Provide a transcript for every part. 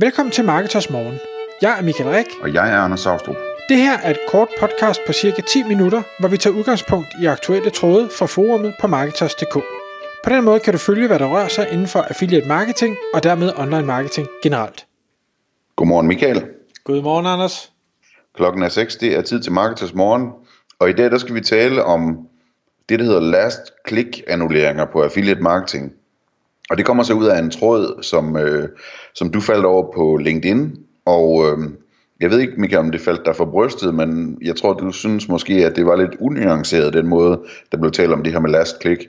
Velkommen til Marketers Morgen. Jeg er Michael Rik. Og jeg er Anders Saustrup. Det her er et kort podcast på cirka 10 minutter, hvor vi tager udgangspunkt i aktuelle tråde fra forumet på Marketers.dk. På den måde kan du følge, hvad der rører sig inden for affiliate marketing og dermed online marketing generelt. Godmorgen Michael. Godmorgen Anders. Klokken er 6, det er tid til Marketers Morgen. Og i dag der skal vi tale om det, der hedder last click annulleringer på affiliate marketing. Og det kommer så ud af en tråd, som, øh, som du faldt over på LinkedIn. Og øh, jeg ved ikke, Michael, om det faldt dig for brystet, men jeg tror, du synes måske, at det var lidt unuanceret, den måde, der blev talt om det her med last click.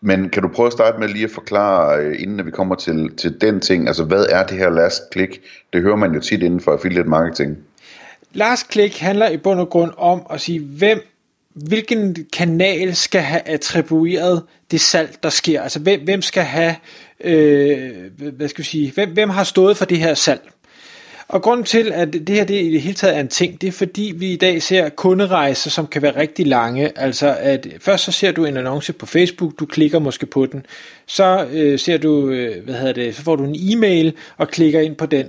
Men kan du prøve at starte med lige at forklare, øh, inden vi kommer til, til den ting, altså hvad er det her last click? Det hører man jo tit inden for affiliate marketing. Last click handler i bund og grund om at sige, hvem hvilken kanal skal have attribueret det salg, der sker? Altså hvem, hvem skal have, øh, hvad skal vi sige, hvem, hvem har stået for det her salg? Og grunden til, at det her det i det hele taget er en ting, det er fordi, vi i dag ser kunderejser, som kan være rigtig lange. Altså, at først så ser du en annonce på Facebook, du klikker måske på den. Så øh, ser du, øh, hvad hedder det, så får du en e-mail og klikker ind på den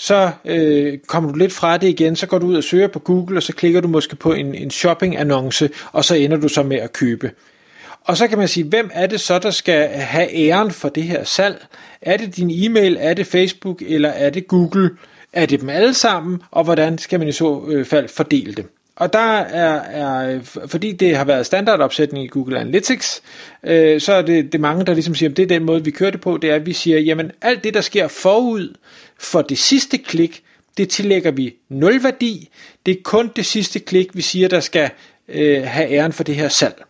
så øh, kommer du lidt fra det igen, så går du ud og søger på Google, og så klikker du måske på en, en shopping-annonce, og så ender du så med at købe. Og så kan man sige, hvem er det så, der skal have æren for det her salg? Er det din e-mail, er det Facebook, eller er det Google? Er det dem alle sammen, og hvordan skal man i så øh, fald fordele det? Og der er, er, fordi det har været standardopsætning i Google Analytics, øh, så er det, det mange, der ligesom siger, at det er den måde, vi kører det på, det er, at vi siger, jamen alt det, der sker forud for det sidste klik, det tillægger vi nul værdi. Det er kun det sidste klik, vi siger, der skal øh, have æren for det her salg.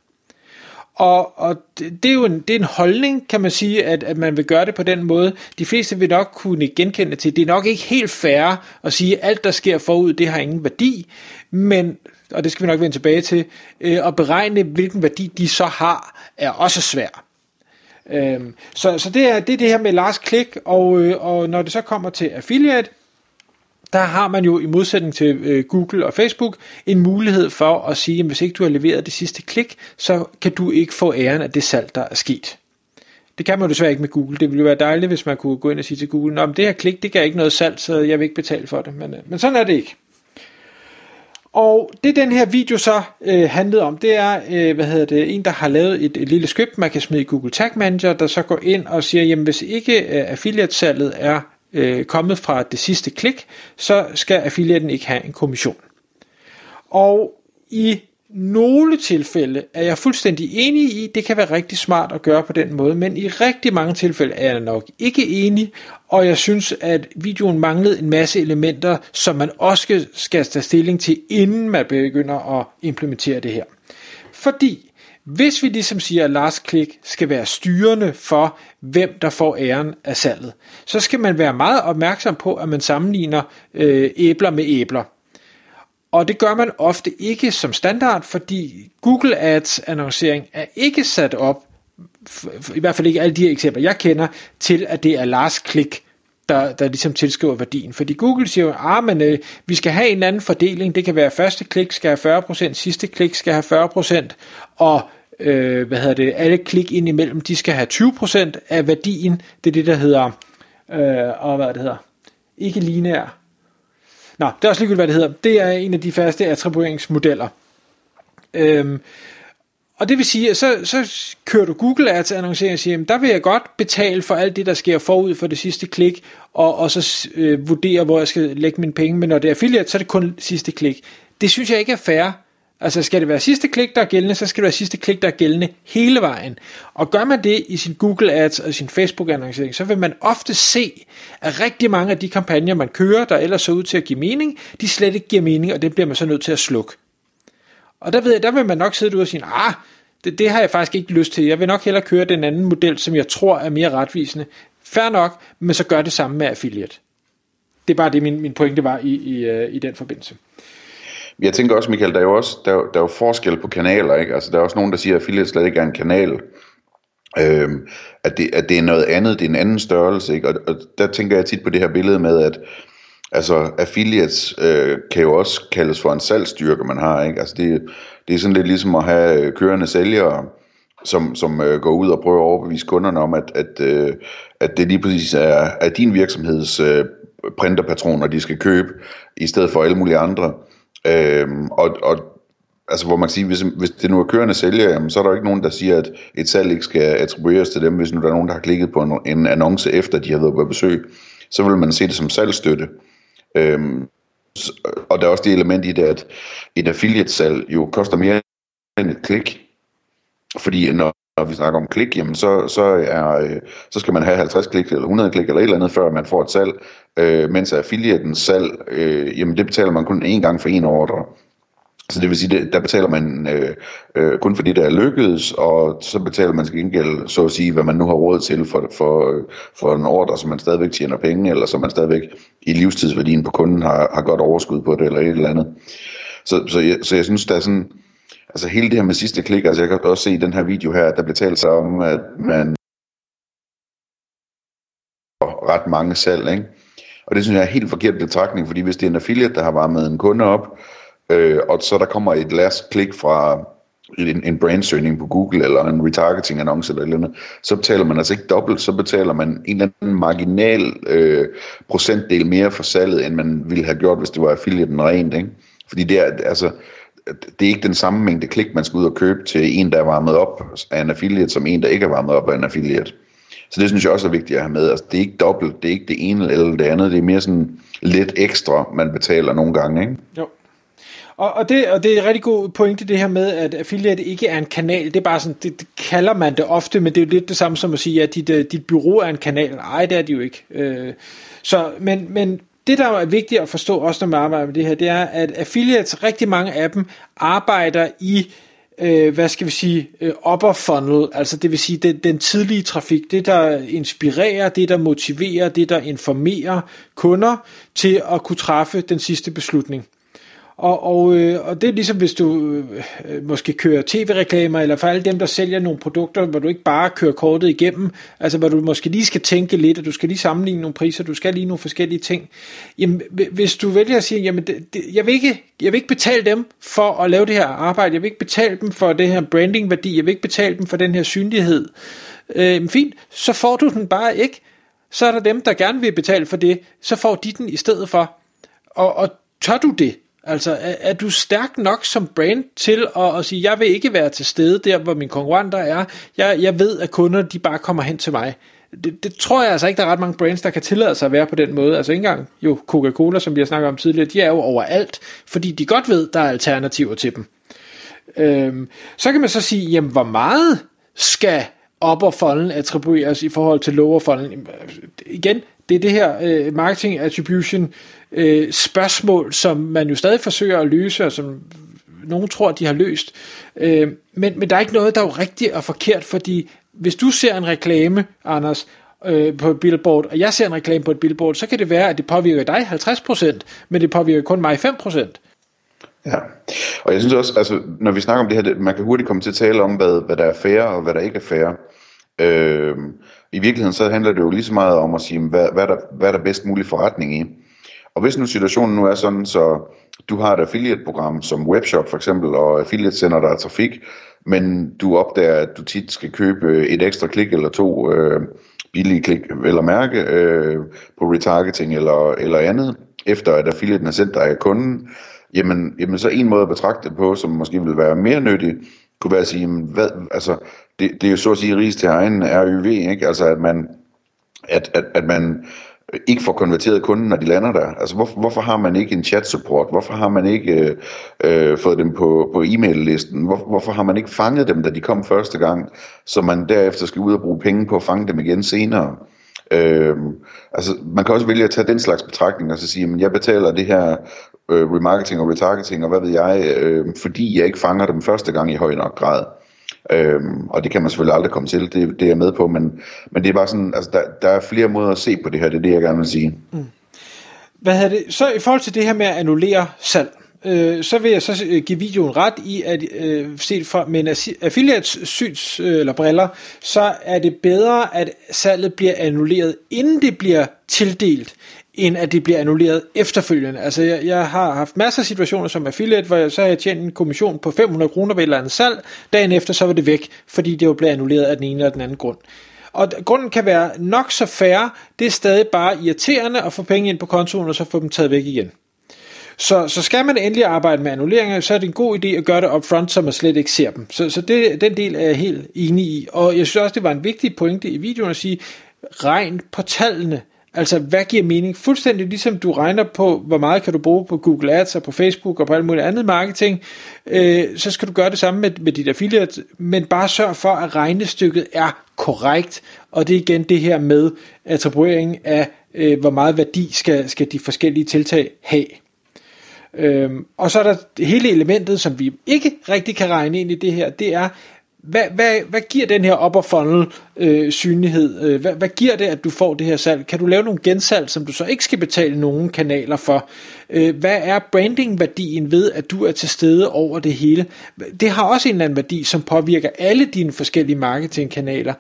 Og, og det er jo en, det er en holdning, kan man sige, at, at man vil gøre det på den måde. De fleste vil nok kunne genkende til. Det er nok ikke helt fair at sige, at alt der sker forud, det har ingen værdi. Men, og det skal vi nok vende tilbage til, øh, at beregne, hvilken værdi de så har, er også svært. Øhm, så, så det er, det er det her med last click, og, øh, og når det så kommer til affiliate, der har man jo i modsætning til øh, Google og Facebook en mulighed for at sige, at hvis ikke du har leveret det sidste klik, så kan du ikke få æren af det salg, der er sket. Det kan man jo desværre ikke med Google. Det ville jo være dejligt, hvis man kunne gå ind og sige til Google, at det her klik, det gav ikke noget salg, så jeg vil ikke betale for det. Men, øh, men sådan er det ikke. Og det den her video så øh, handlede om, det er øh, hvad hedder det, en, der har lavet et, et lille script, man kan smide i Google Tag Manager, der så går ind og siger, jamen hvis ikke øh, affiliate-salget er øh, kommet fra det sidste klik, så skal affiliaten ikke have en kommission. Og i nogle tilfælde er jeg fuldstændig enig i, det kan være rigtig smart at gøre på den måde, men i rigtig mange tilfælde er jeg nok ikke enig, og jeg synes, at videoen manglede en masse elementer, som man også skal tage stilling til, inden man begynder at implementere det her. Fordi hvis vi ligesom siger, at last click skal være styrende for, hvem der får æren af salget, så skal man være meget opmærksom på, at man sammenligner øh, æbler med æbler. Og det gør man ofte ikke som standard, fordi Google Ads annoncering er ikke sat op, i hvert fald ikke alle de her eksempler, jeg kender, til at det er last click, der, der ligesom tilskriver værdien. Fordi Google siger jo, ah, men øh, vi skal have en anden fordeling. Det kan være, at første klik skal have 40%, sidste klik skal have 40%, og øh, hvad hedder det, alle klik ind imellem, de skal have 20% af værdien. Det er det, der hedder, øh, og hvad det hedder, ikke lineær, Nå, det er også ligegyldigt, hvad det hedder. Det er en af de faste attribueringsmodeller. Øhm, og det vil sige, at så, så kører du Google Ads annoncering og siger, jamen, der vil jeg godt betale for alt det, der sker forud for det sidste klik, og, og så øh, vurdere, hvor jeg skal lægge mine penge. Men når det er affiliate, så er det kun sidste klik. Det synes jeg ikke er fair. Altså skal det være sidste klik, der er gældende, så skal det være sidste klik, der er gældende hele vejen. Og gør man det i sin Google Ads og sin Facebook annoncering, så vil man ofte se, at rigtig mange af de kampagner, man kører, der ellers så ud til at give mening, de slet ikke giver mening, og det bliver man så nødt til at slukke. Og der, ved jeg, der vil man nok sidde ud og sige, ah, det, det har jeg faktisk ikke lyst til. Jeg vil nok hellere køre den anden model, som jeg tror er mere retvisende. Fair nok, men så gør det samme med affiliate. Det er bare det, min, min pointe var i, i, øh, i den forbindelse. Jeg tænker også, Michael, der er jo også der, er, der er jo forskel på kanaler, ikke? Altså, der er også nogen, der siger, at affiliate slet ikke er en kanal. Øhm, at, det, at det er noget andet, det er en anden størrelse, ikke? Og, og der tænker jeg tit på det her billede med, at altså, affiliates øh, kan jo også kaldes for en salgsstyrke, man har, ikke? Altså, det, det er sådan lidt ligesom at have øh, kørende sælgere, som, som øh, går ud og prøver at overbevise kunderne om, at, at, øh, at det lige præcis er, er din virksomheds øh, printerpatroner, de skal købe, i stedet for alle mulige andre. Øhm, og, og altså hvor man kan sige, hvis, hvis det nu er kørende sælger, jamen, så er der jo ikke nogen, der siger, at et salg ikke skal attribueres til dem, hvis nu der er nogen, der har klikket på en, en annonce, efter de har været på besøg, så vil man se det som salgsstøtte. Øhm, og der er også det element i det, at et affiliate-salg jo koster mere end et klik. Fordi når, når vi snakker om klik, jamen så, så, er, øh, så skal man have 50 klik eller 100 klik eller et eller andet, før man får et salg. Øh, mens affiliatens salg, øh, jamen det betaler man kun én gang for en ordre. Så det vil sige, der betaler man øh, øh, kun for det, der er lykkedes, og så betaler man til gengæld, så at sige, hvad man nu har råd til for, for, øh, for en ordre, som man stadigvæk tjener penge, eller som man stadigvæk i livstidsværdien på kunden har, har godt overskud på det, eller et eller andet. Så, så, jeg, så jeg synes, der er sådan, altså hele det her med sidste klik, altså jeg kan også se i den her video her, der bliver talt sig om, at man ret mange salg, ikke? Og det synes jeg er helt forkert betragtning, fordi hvis det er en affiliate, der har varmet en kunde op, øh, og så der kommer et last klik fra en, en brandsøgning på Google, eller en retargeting annonce eller noget, så betaler man altså ikke dobbelt, så betaler man en eller anden marginal øh, procentdel mere for salget, end man ville have gjort, hvis det var affiliaten rent, ikke? Fordi det er, altså, det er ikke den samme mængde klik, man skal ud og købe til en, der er varmet op af en affiliate, som en, der ikke er varmet op af en affiliate. Så det synes jeg også er vigtigt at have med. Altså, det er ikke dobbelt, det er ikke det ene eller det andet, det er mere sådan lidt ekstra, man betaler nogle gange, ikke? Jo. Og, og, det, og det er en rigtig god pointe det her med, at affiliate ikke er en kanal. Det er bare sådan, det, det kalder man det ofte, men det er jo lidt det samme som at sige, at dit, øh, dit bureau er en kanal. Nej, det er det jo ikke. Øh, så, men, men det, der er vigtigt at forstå også, når man arbejder med det her, det er, at affiliates, rigtig mange af dem, arbejder i øh, hvad skal vi sige, øh, upper funnel, altså det vil sige den, den tidlige trafik, det der inspirerer, det der motiverer, det der informerer kunder til at kunne træffe den sidste beslutning. Og, og, øh, og det er ligesom hvis du øh, måske kører tv-reklamer, eller for alle dem, der sælger nogle produkter, hvor du ikke bare kører kortet igennem, altså hvor du måske lige skal tænke lidt, og du skal lige sammenligne nogle priser, du skal lige nogle forskellige ting. Jamen, hvis du vælger at sige, jamen, det, det, jeg, vil ikke, jeg vil ikke betale dem for at lave det her arbejde, jeg vil ikke betale dem for det her branding-værdi, jeg vil ikke betale dem for den her synlighed. Øh, fint, så får du den bare ikke. Så er der dem, der gerne vil betale for det, så får de den i stedet for. Og, og tør du det? Altså, er, er du stærk nok som brand til at, at sige, jeg vil ikke være til stede der, hvor mine konkurrenter er. Jeg, jeg ved, at kunder de bare kommer hen til mig. Det, det tror jeg altså ikke, der er ret mange brands, der kan tillade sig at være på den måde. Altså ikke engang jo Coca-Cola, som vi har snakket om tidligere, de er jo overalt, fordi de godt ved, der er alternativer til dem. Øhm, så kan man så sige, jamen hvor meget skal upper funnel attribueres i forhold til lower funnel? Øh, igen, det er det her øh, marketing attribution øh, spørgsmål, som man jo stadig forsøger at løse, og som nogen tror, de har løst. Øh, men, men der er ikke noget, der er jo rigtigt og forkert, fordi hvis du ser en reklame, Anders, øh, på et billboard, og jeg ser en reklame på et billboard, så kan det være, at det påvirker dig 50%, men det påvirker kun mig 5%. Ja, og jeg synes også, altså, når vi snakker om det her, man kan hurtigt komme til at tale om, hvad, hvad der er fair og hvad der ikke er fair. Øh, I virkeligheden så handler det jo lige så meget om at sige, hvad, hvad, der, hvad er der bedst mulig forretning i. Og hvis nu situationen nu er sådan, så du har et affiliate-program som webshop for eksempel, og affiliate sender dig trafik, men du opdager, at du tit skal købe et ekstra klik eller to øh, billige klik, eller mærke, øh, på retargeting eller, eller andet, efter at affiliaten har sendt dig af kunden, jamen, jamen så en måde at betragte det på, som måske vil være mere nyttig, kunne være at sige, jamen, hvad, altså, det, det er jo så at sige ris til egen RYV, ikke? altså at man, at, at, at man ikke får konverteret kunden, når de lander der. Altså, hvor, hvorfor har man ikke en chat-support? Hvorfor har man ikke øh, øh, fået dem på, på e-mail-listen? Hvor, hvorfor har man ikke fanget dem, da de kom første gang, så man derefter skal ud og bruge penge på at fange dem igen senere? Øh, altså, man kan også vælge at tage den slags betragtning og så sige, at jeg betaler det her øh, remarketing og retargeting, og hvad ved jeg, øh, fordi jeg ikke fanger dem første gang i høj nok grad. Øhm, og det kan man selvfølgelig aldrig komme til, det, det er jeg med på, men, men det er bare sådan, altså der, der er flere måder at se på det her, det er det, jeg gerne vil sige. Mm. Hvad havde det? Så i forhold til det her med at annullere salg, øh, så vil jeg så øh, give videoen ret i, at øh, set fra med en affiliates syns øh, eller briller, så er det bedre, at salget bliver annulleret, inden det bliver tildelt, end at det bliver annulleret efterfølgende. Altså, jeg, jeg har haft masser af situationer som affiliate, hvor jeg, så har jeg tjent en kommission på 500 kroner ved et eller andet salg, dagen efter så var det væk, fordi det var blevet annulleret af den ene eller den anden grund. Og grunden kan være nok så færre, det er stadig bare irriterende at få penge ind på kontoen, og så få dem taget væk igen. Så, så skal man endelig arbejde med annulleringer, så er det en god idé at gøre det upfront, så man slet ikke ser dem. Så, så det, den del er jeg helt enig i. Og jeg synes også, det var en vigtig pointe i videoen at sige, regn på tallene. Altså, hvad giver mening? Fuldstændig ligesom du regner på, hvor meget kan du bruge på Google Ads og på Facebook og på alt muligt andet marketing, øh, så skal du gøre det samme med, med dit affiliate, men bare sørg for, at regnestykket er korrekt, og det er igen det her med attribuering af, øh, hvor meget værdi skal, skal de forskellige tiltag have. Øhm, og så er der hele elementet, som vi ikke rigtig kan regne ind i det her, det er, hvad, hvad, hvad giver den her upper funnel øh, synlighed? Øh, hvad, hvad giver det, at du får det her salg? Kan du lave nogle gensalg, som du så ikke skal betale nogen kanaler for? Øh, hvad er brandingværdien ved, at du er til stede over det hele? Det har også en eller anden værdi, som påvirker alle dine forskellige marketingkanaler.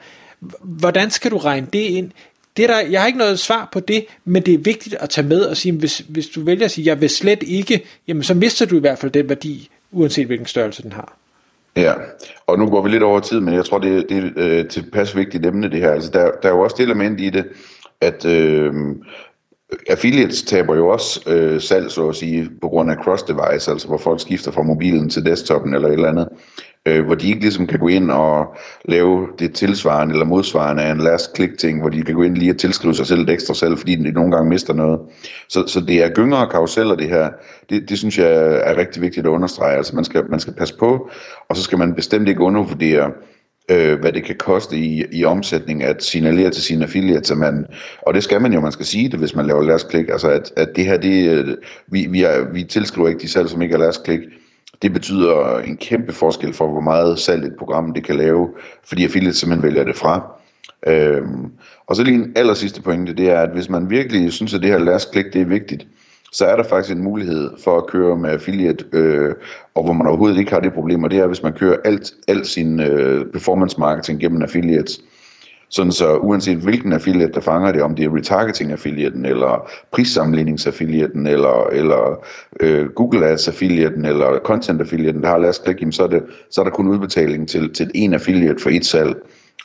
Hvordan skal du regne det ind? Det er der, jeg har ikke noget svar på det, men det er vigtigt at tage med og sige, hvis, hvis du vælger at sige, jeg vil slet ikke, jamen så mister du i hvert fald den værdi, uanset hvilken størrelse den har. Ja, og nu går vi lidt over tid, men jeg tror, det, det er øh, tilpas vigtigt emne det her. Altså, der, der er jo også det element i det, at øh, affiliates taber jo også øh, salg, så at sige, på grund af cross-device, altså hvor folk skifter fra mobilen til desktopen eller et eller andet øh, hvor de ikke ligesom kan gå ind og lave det tilsvarende eller modsvarende af en last click ting, hvor de kan gå ind lige og tilskrive sig selv et ekstra salg, fordi de nogle gange mister noget. Så, så det er gynger og karuseller det her. Det, det synes jeg er rigtig vigtigt at understrege. Altså man skal, man skal passe på, og så skal man bestemt ikke undervurdere, øh, hvad det kan koste i, i omsætning at signalere til sine affiliates, at man, og det skal man jo, man skal sige det, hvis man laver last click, altså at, at det her, det, øh, vi, vi, er, vi tilskriver ikke de salg, som ikke er last click, det betyder en kæmpe forskel for, hvor meget salg et program det kan lave, fordi affiliate simpelthen vælger det fra. Øhm, og så lige en aller sidste pointe, det er, at hvis man virkelig synes, at det her last click det er vigtigt, så er der faktisk en mulighed for at køre med affiliate, øh, og hvor man overhovedet ikke har det problem, og det er, hvis man kører alt, alt sin øh, performance marketing gennem affiliates. Sådan så uanset hvilken affiliate, der fanger det, om det er retargeting affiliaten, eller prissammenligningsaffiliaten, eller, eller øh, Google Ads affiliaten, eller content affiliaten, der har last click, så er, det, så er der kun udbetaling til, til en affiliate for et salg,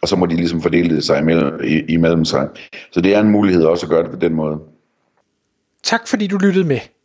og så må de ligesom fordele det sig imellem, imellem sig. Så det er en mulighed også at gøre det på den måde. Tak fordi du lyttede med.